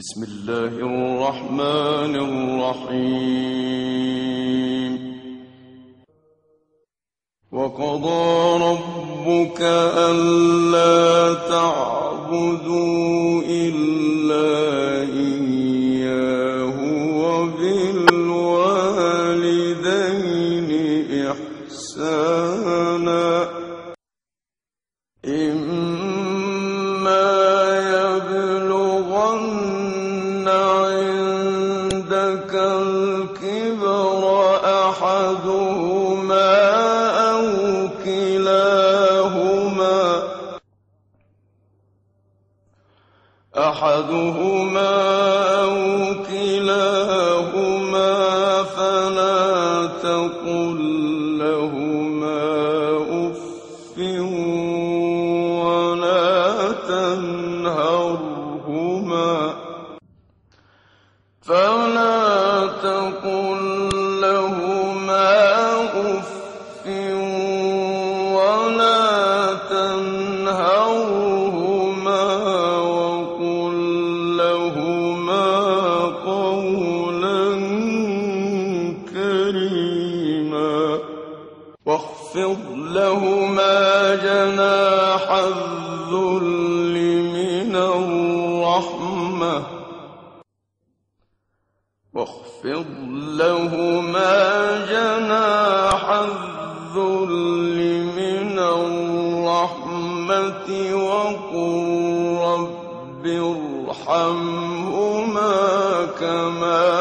بسم الله الرحمن الرحيم. وقضى ربك ألا تعبدوا إلا أحدهما عنهما كما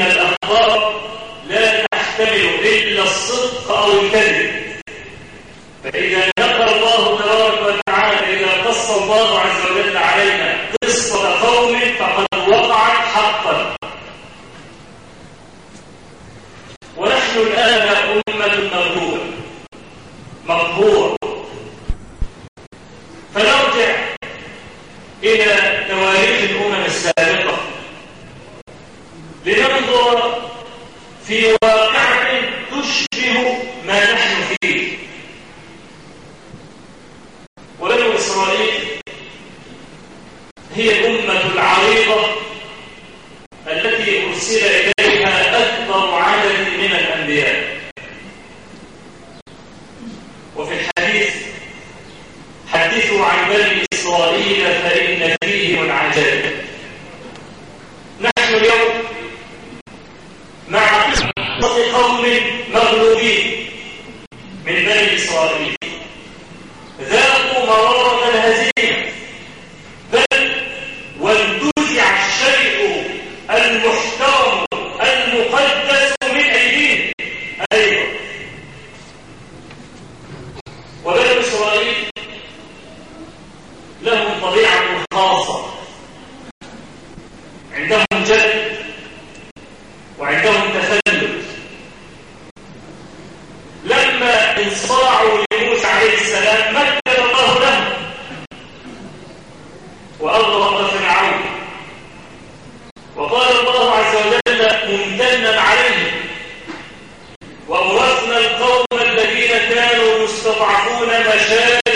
إن الأخبار لا تحتمل إلا الصدق أو الكذب. كانوا يستضعفون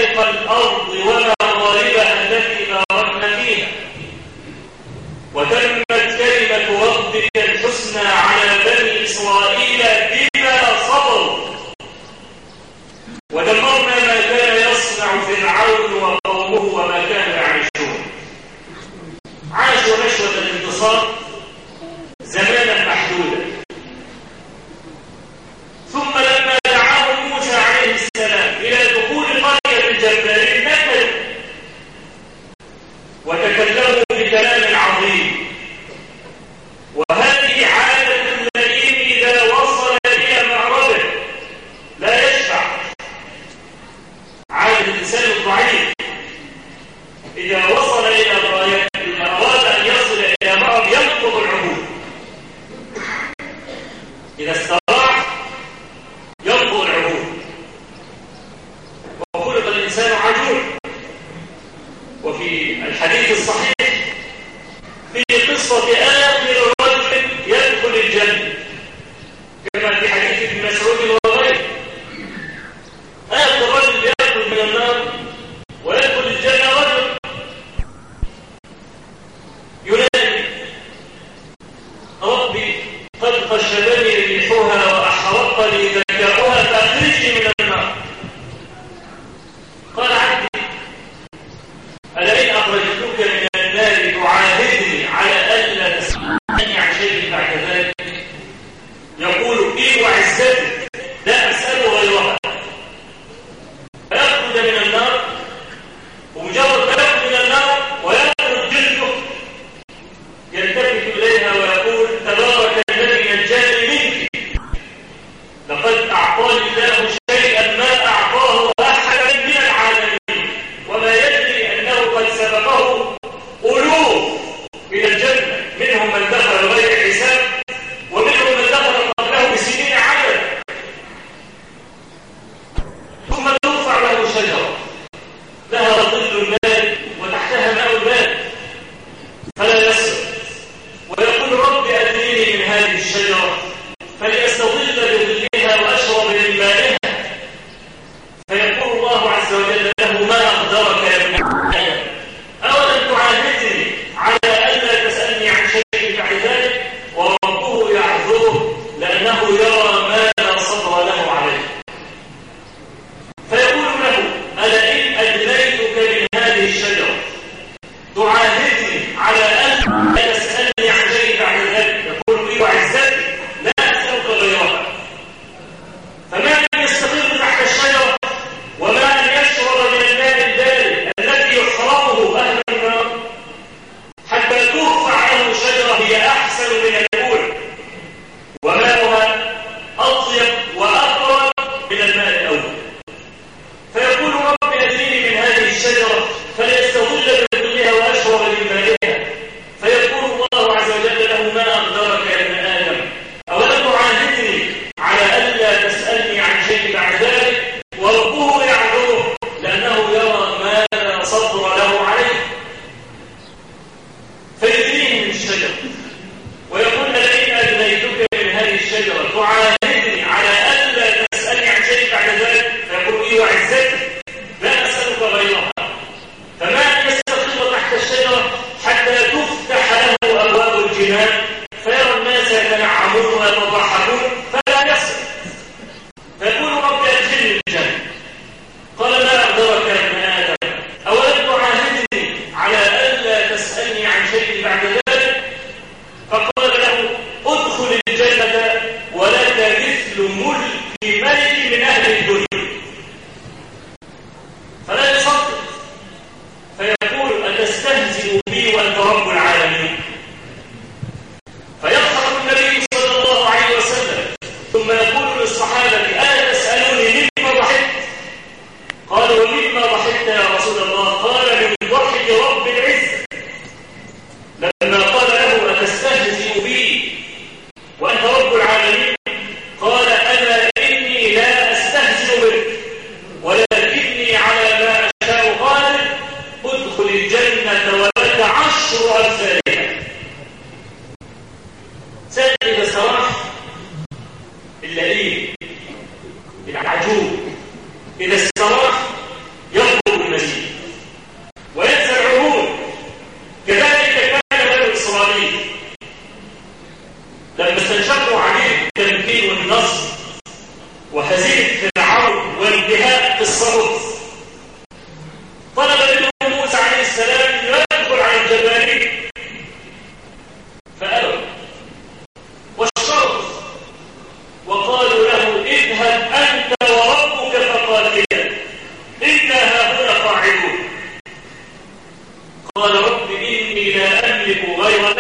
لا أملك غير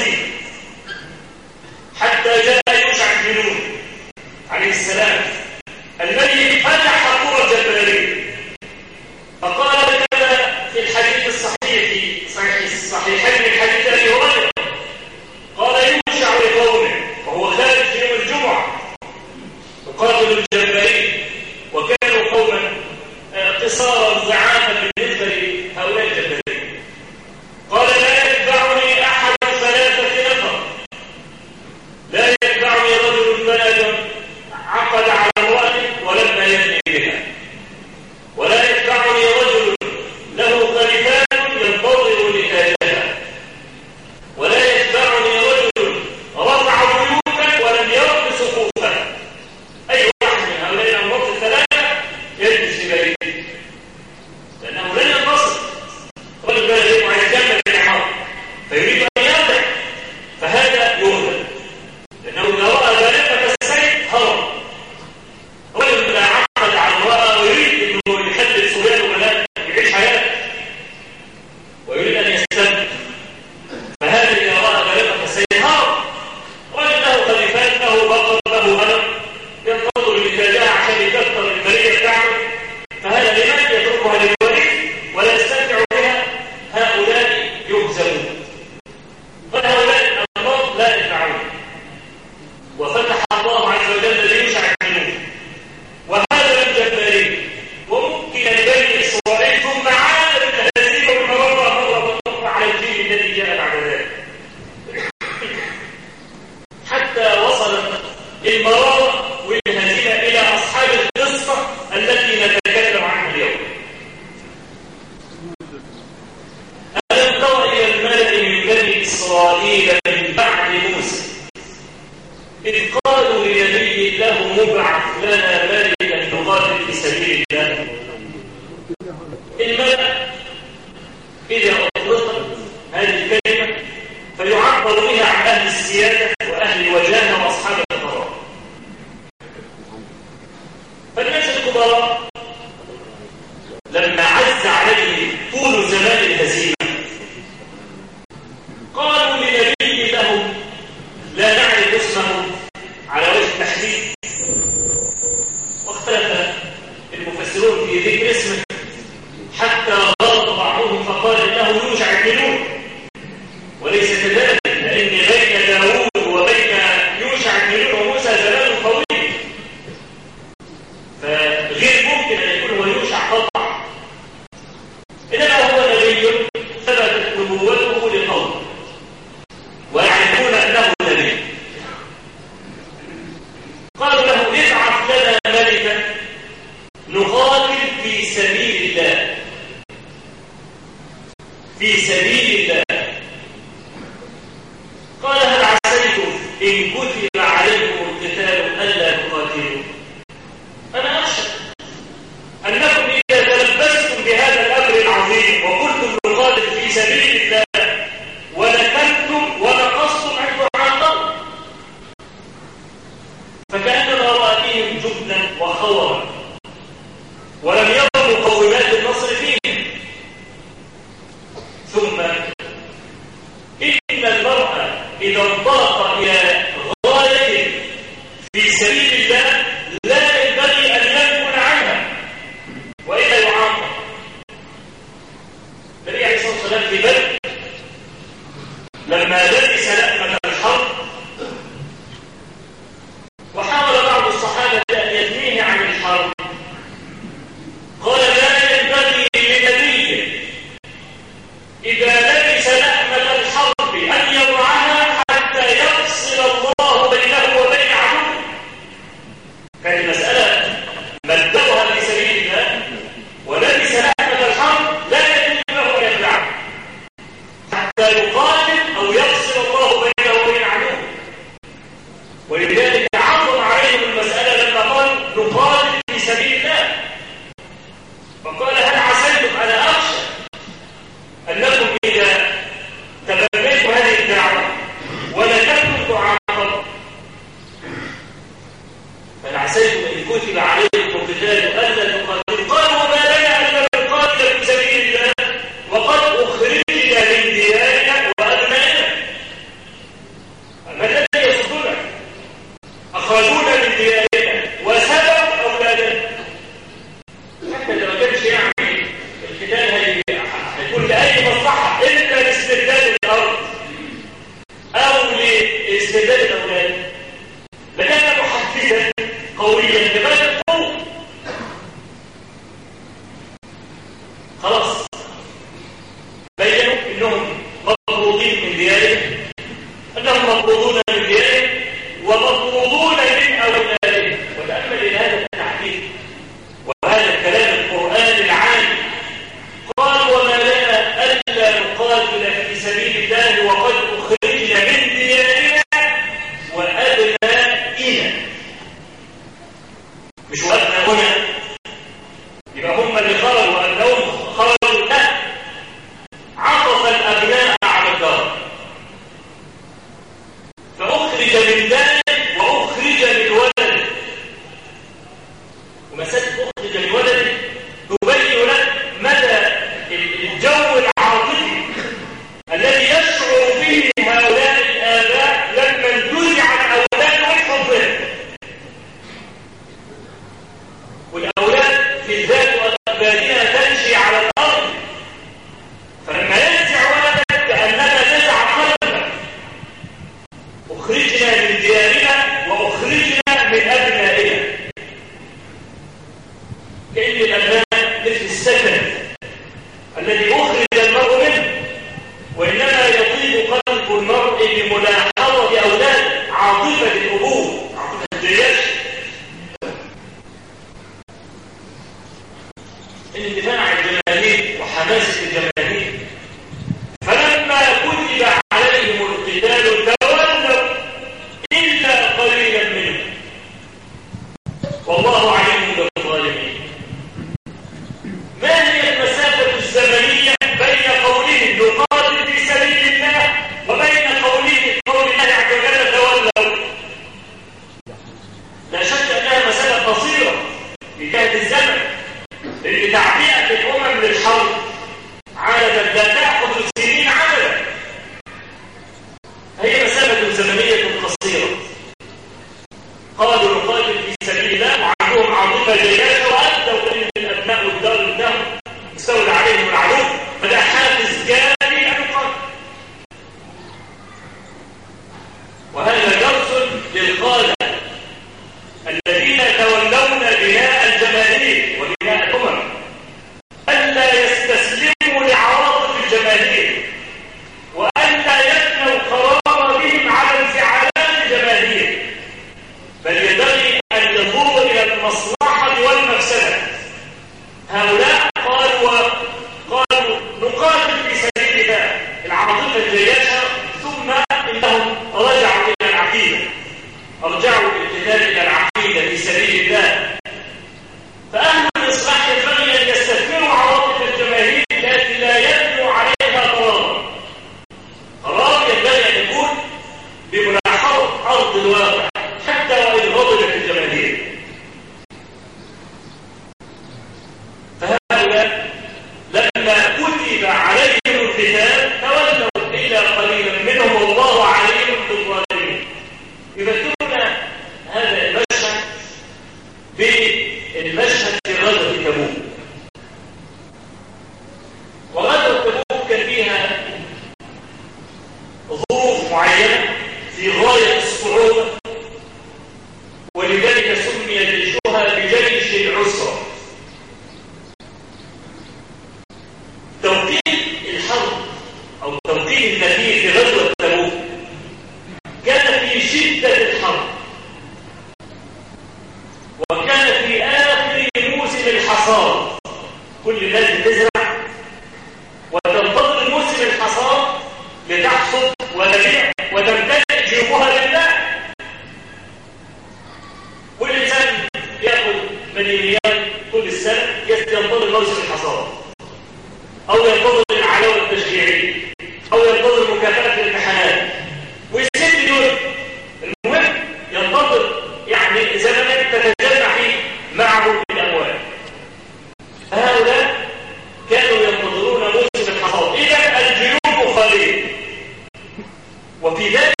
وفي ذلك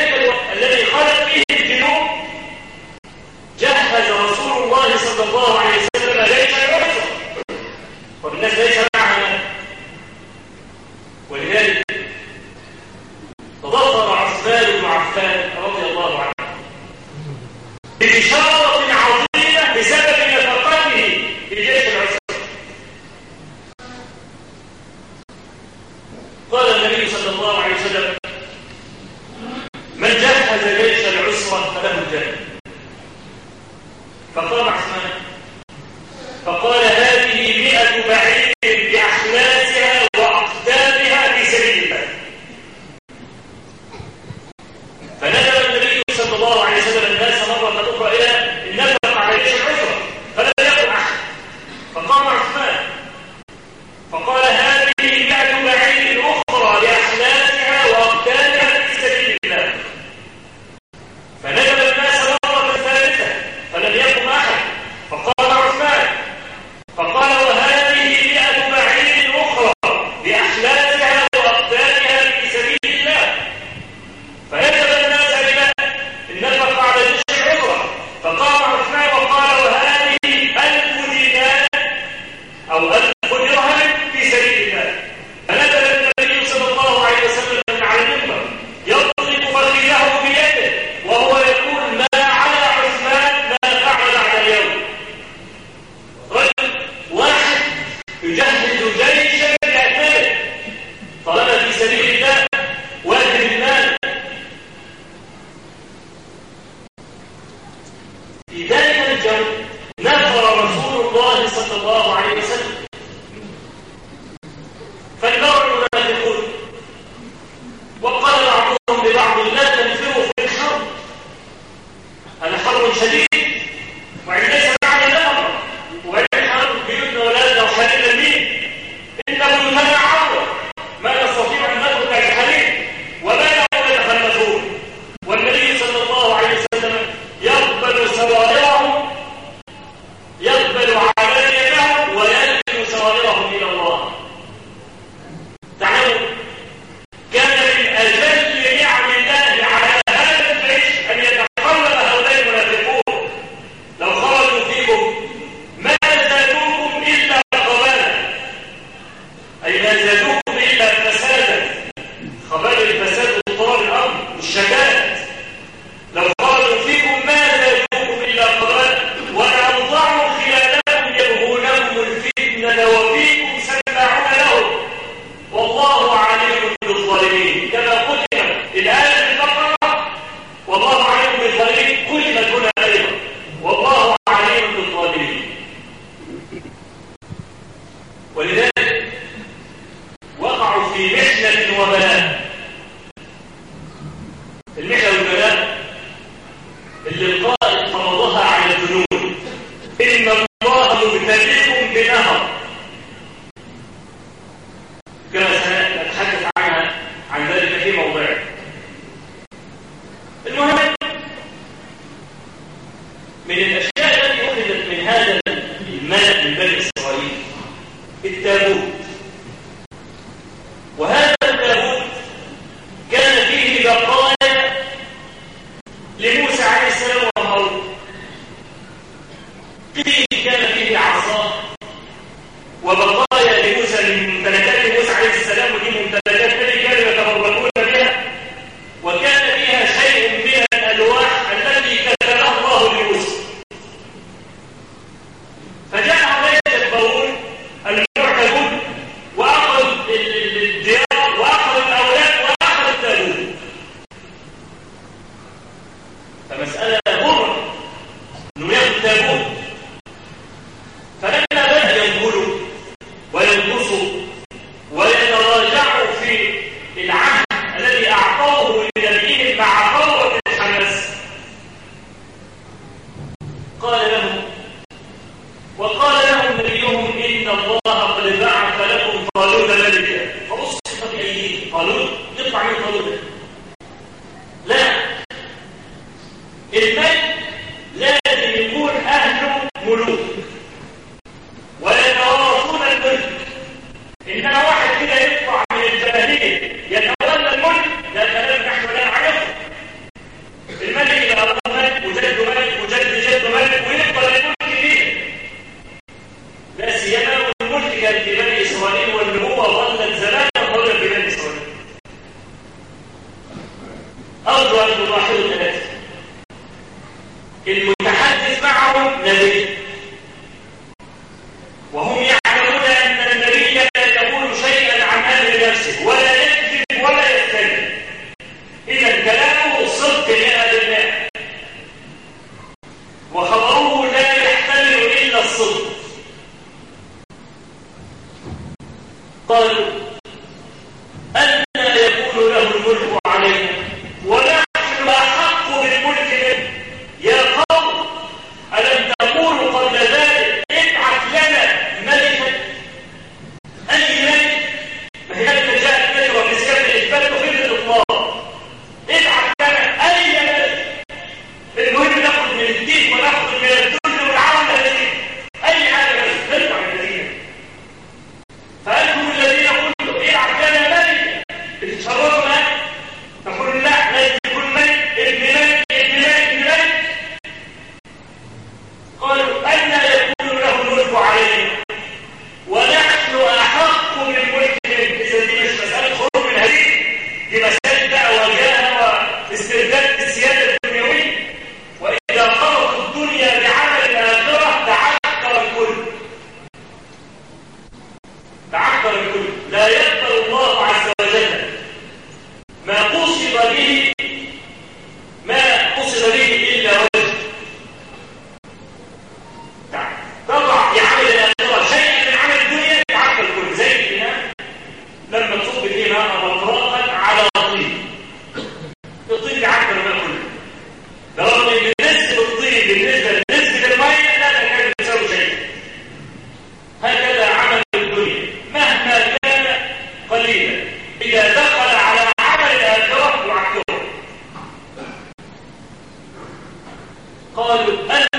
قالوا أن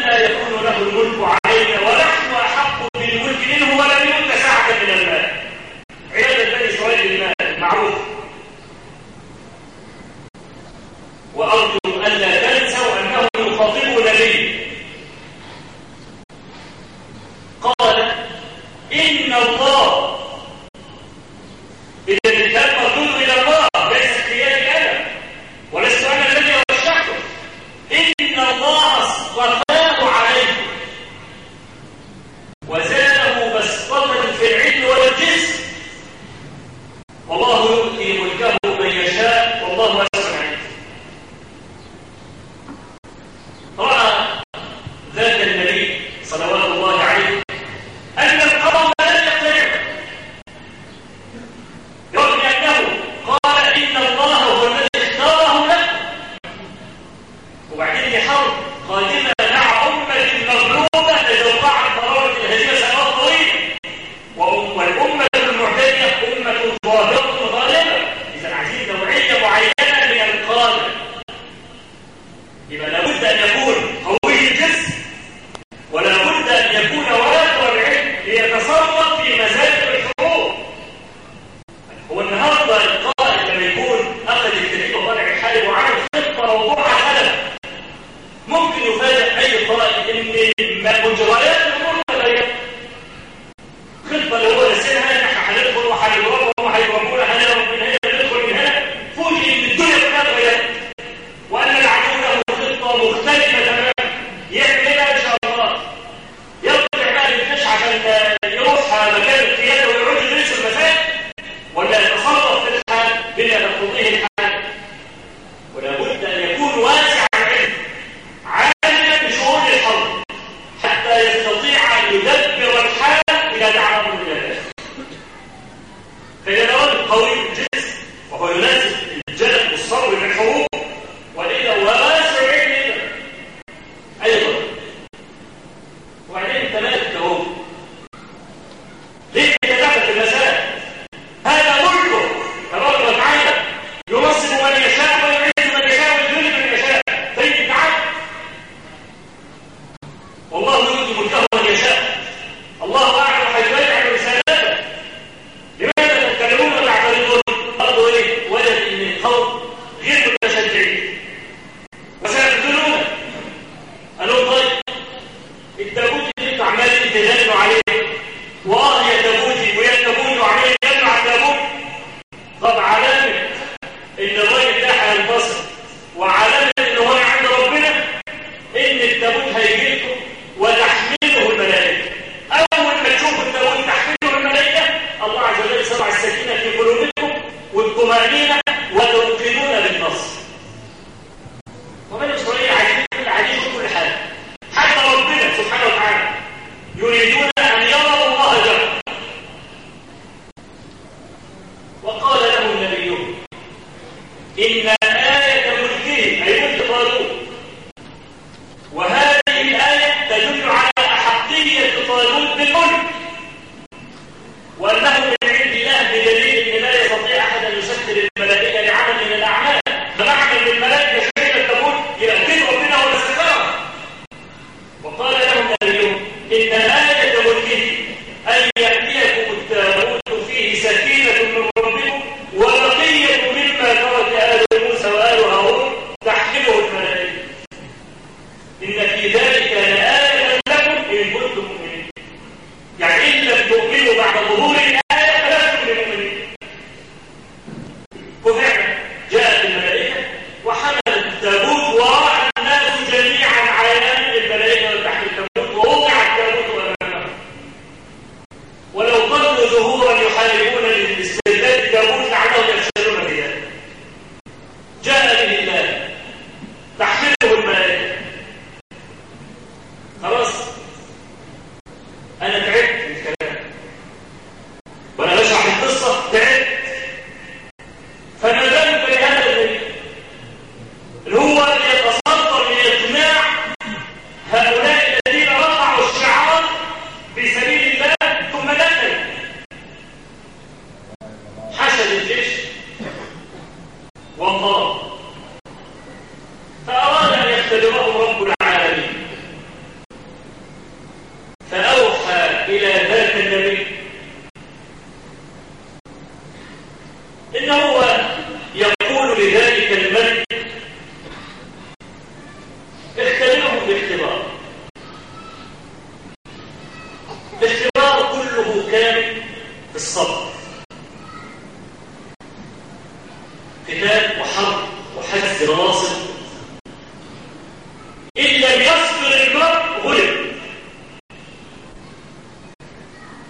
لم يصدر المرء غلب.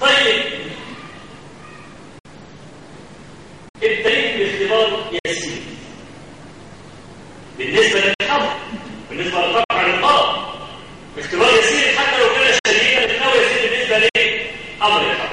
طيب الدليل باختبار يسير بالنسبة للحظ. بالنسبة للطبع عن الطلب اختبار يسير حتى لو كان شديدا فهو يسير بالنسبة لأمر الحظ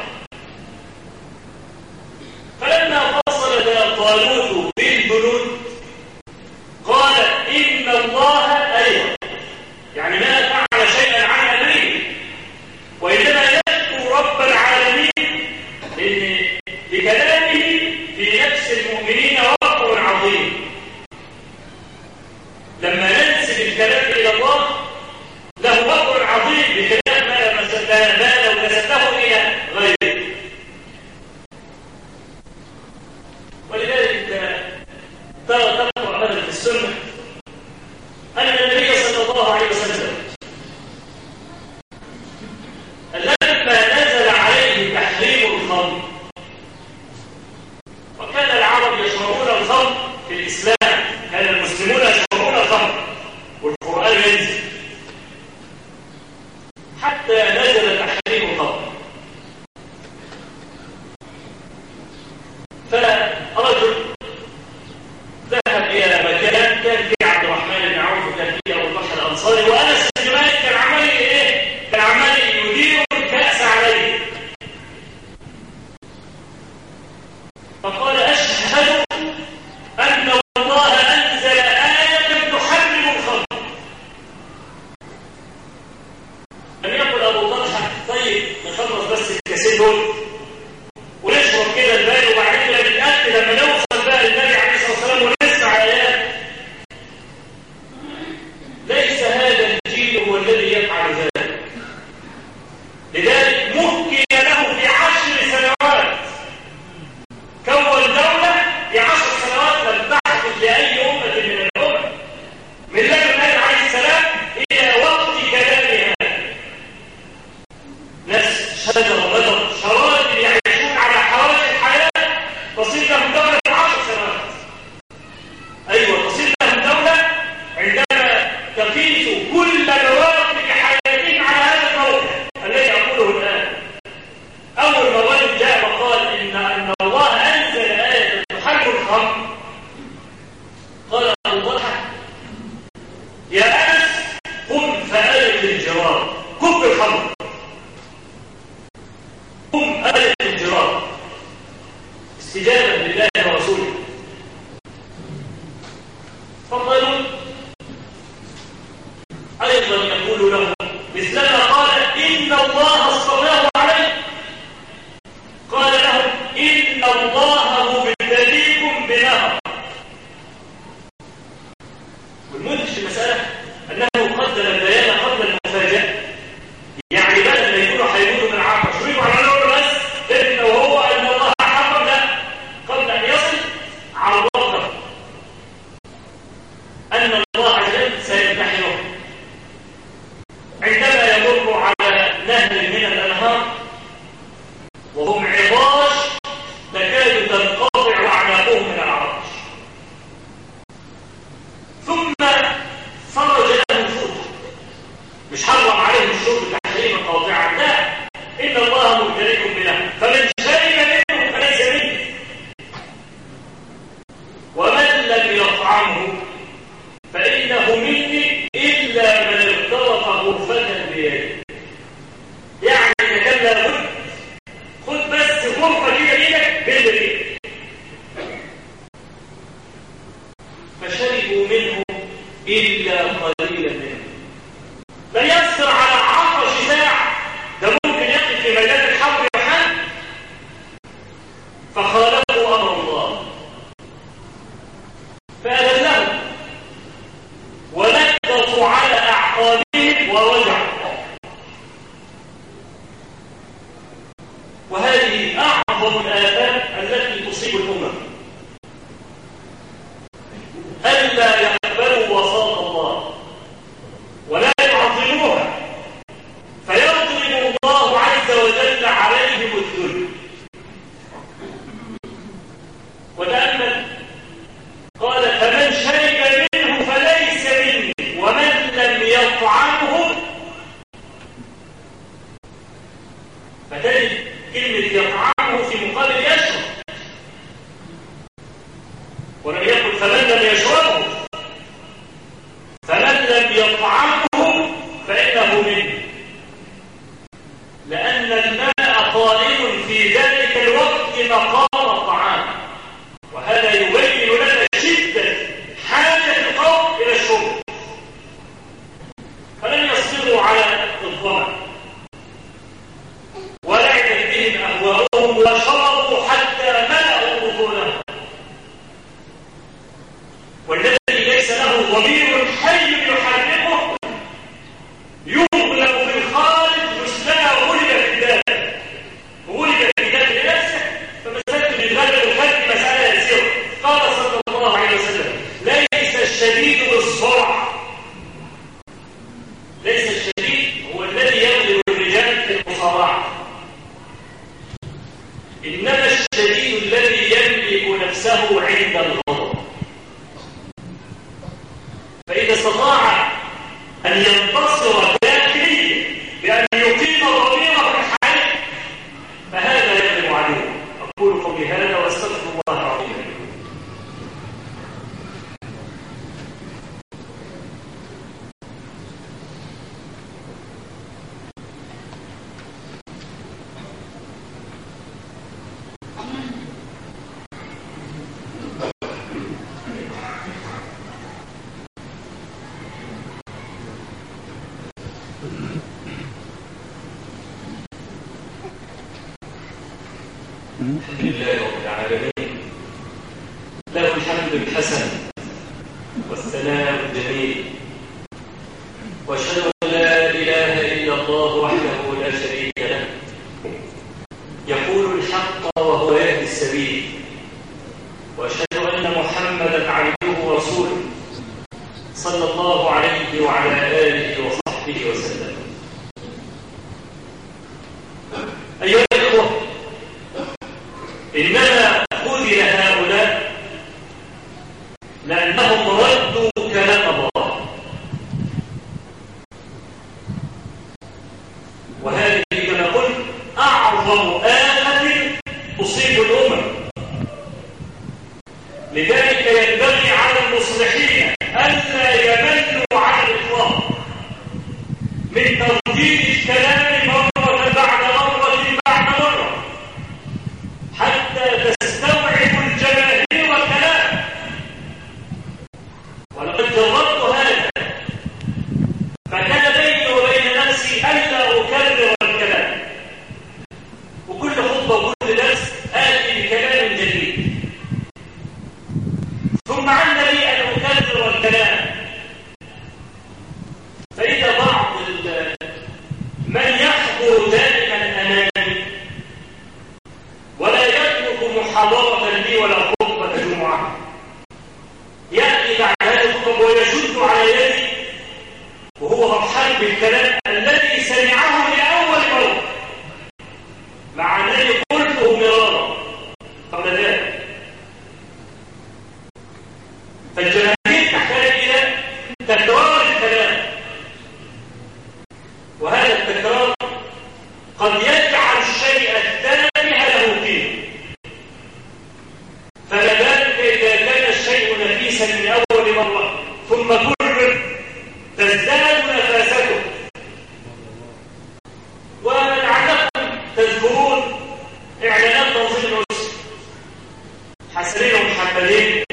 ومحمدين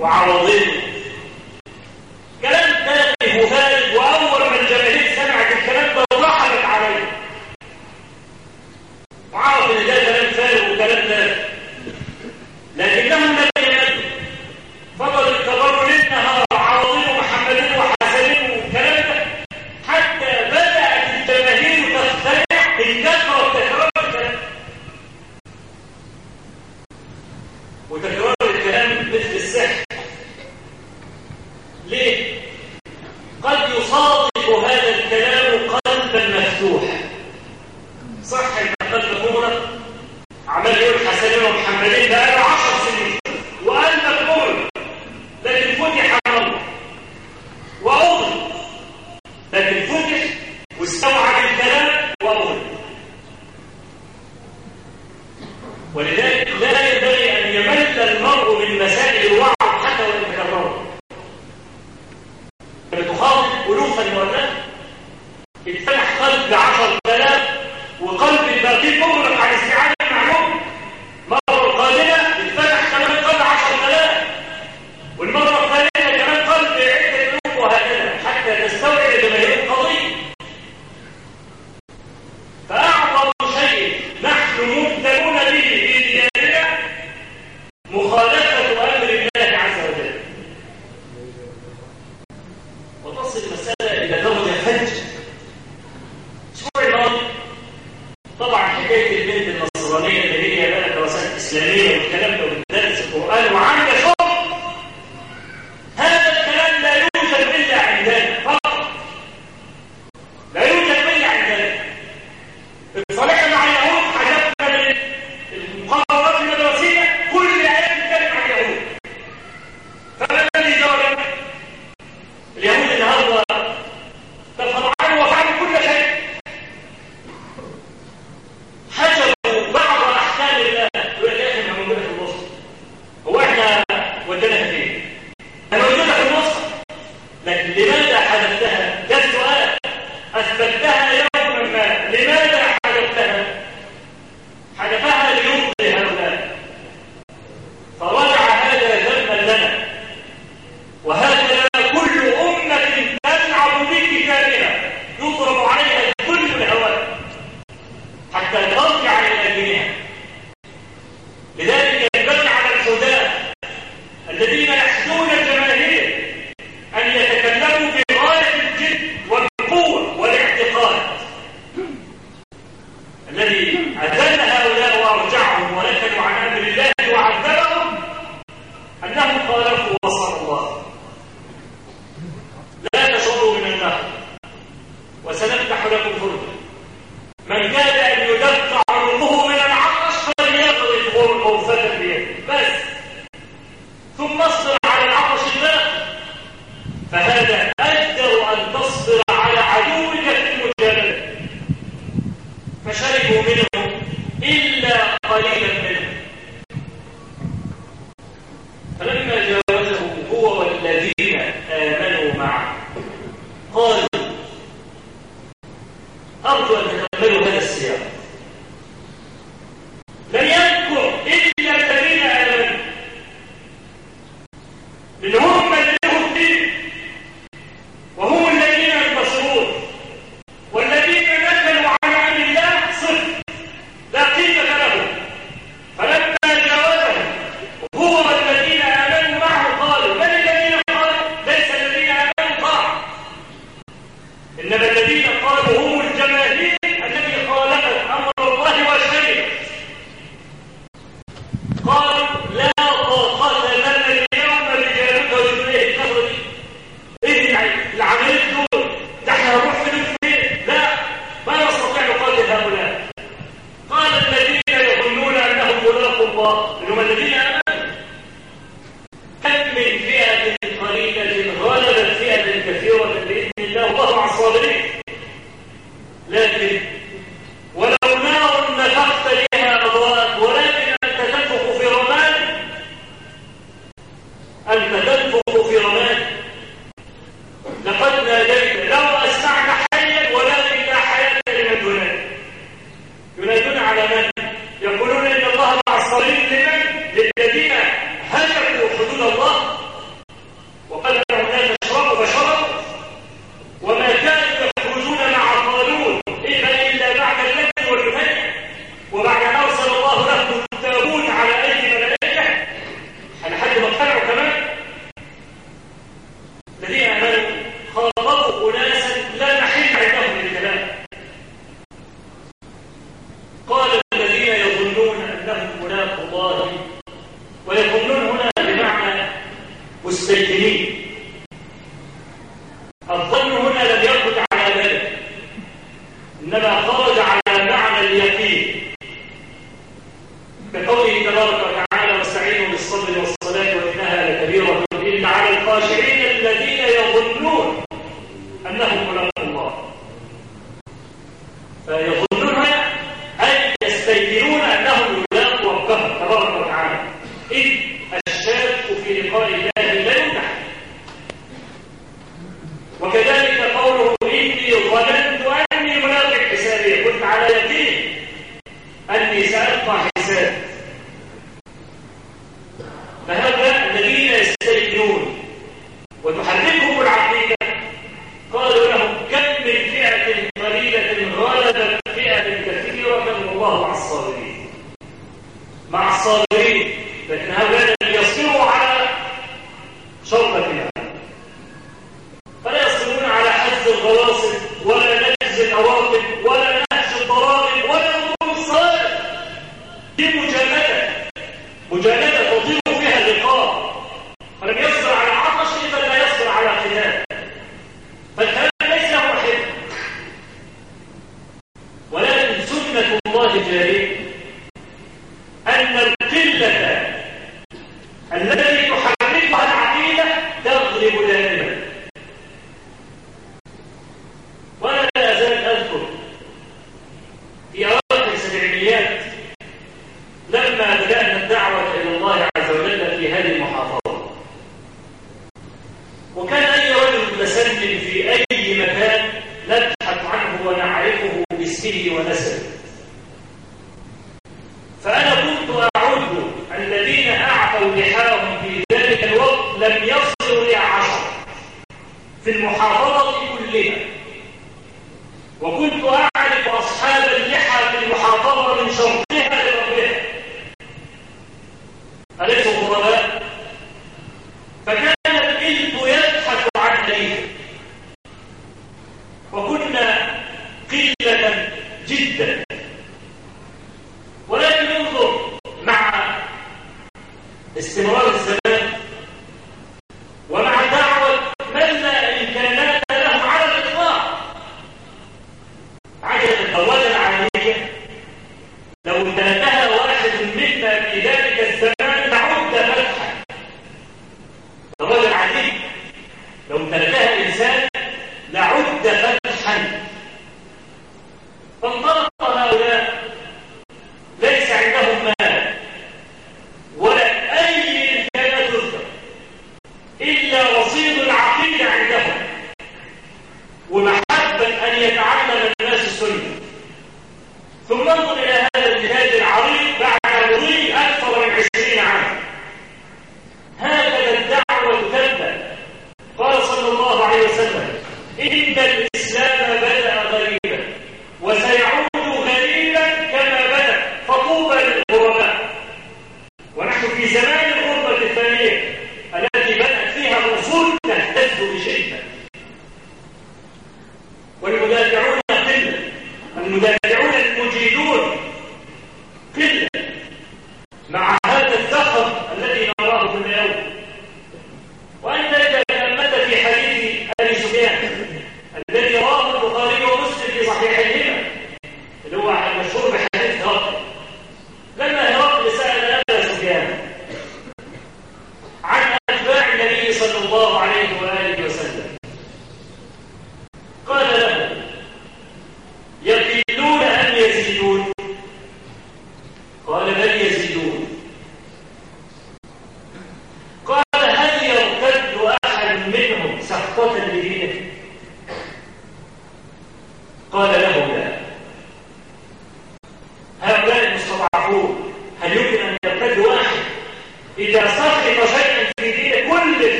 وعوضين أرجو أن الله نبحث عنه ونعرفه باسمه ونسبه فأنا كنت أعد الذين أعطوا لحاهم في ذلك الوقت لم يصلوا إلى عشرة في المحافظة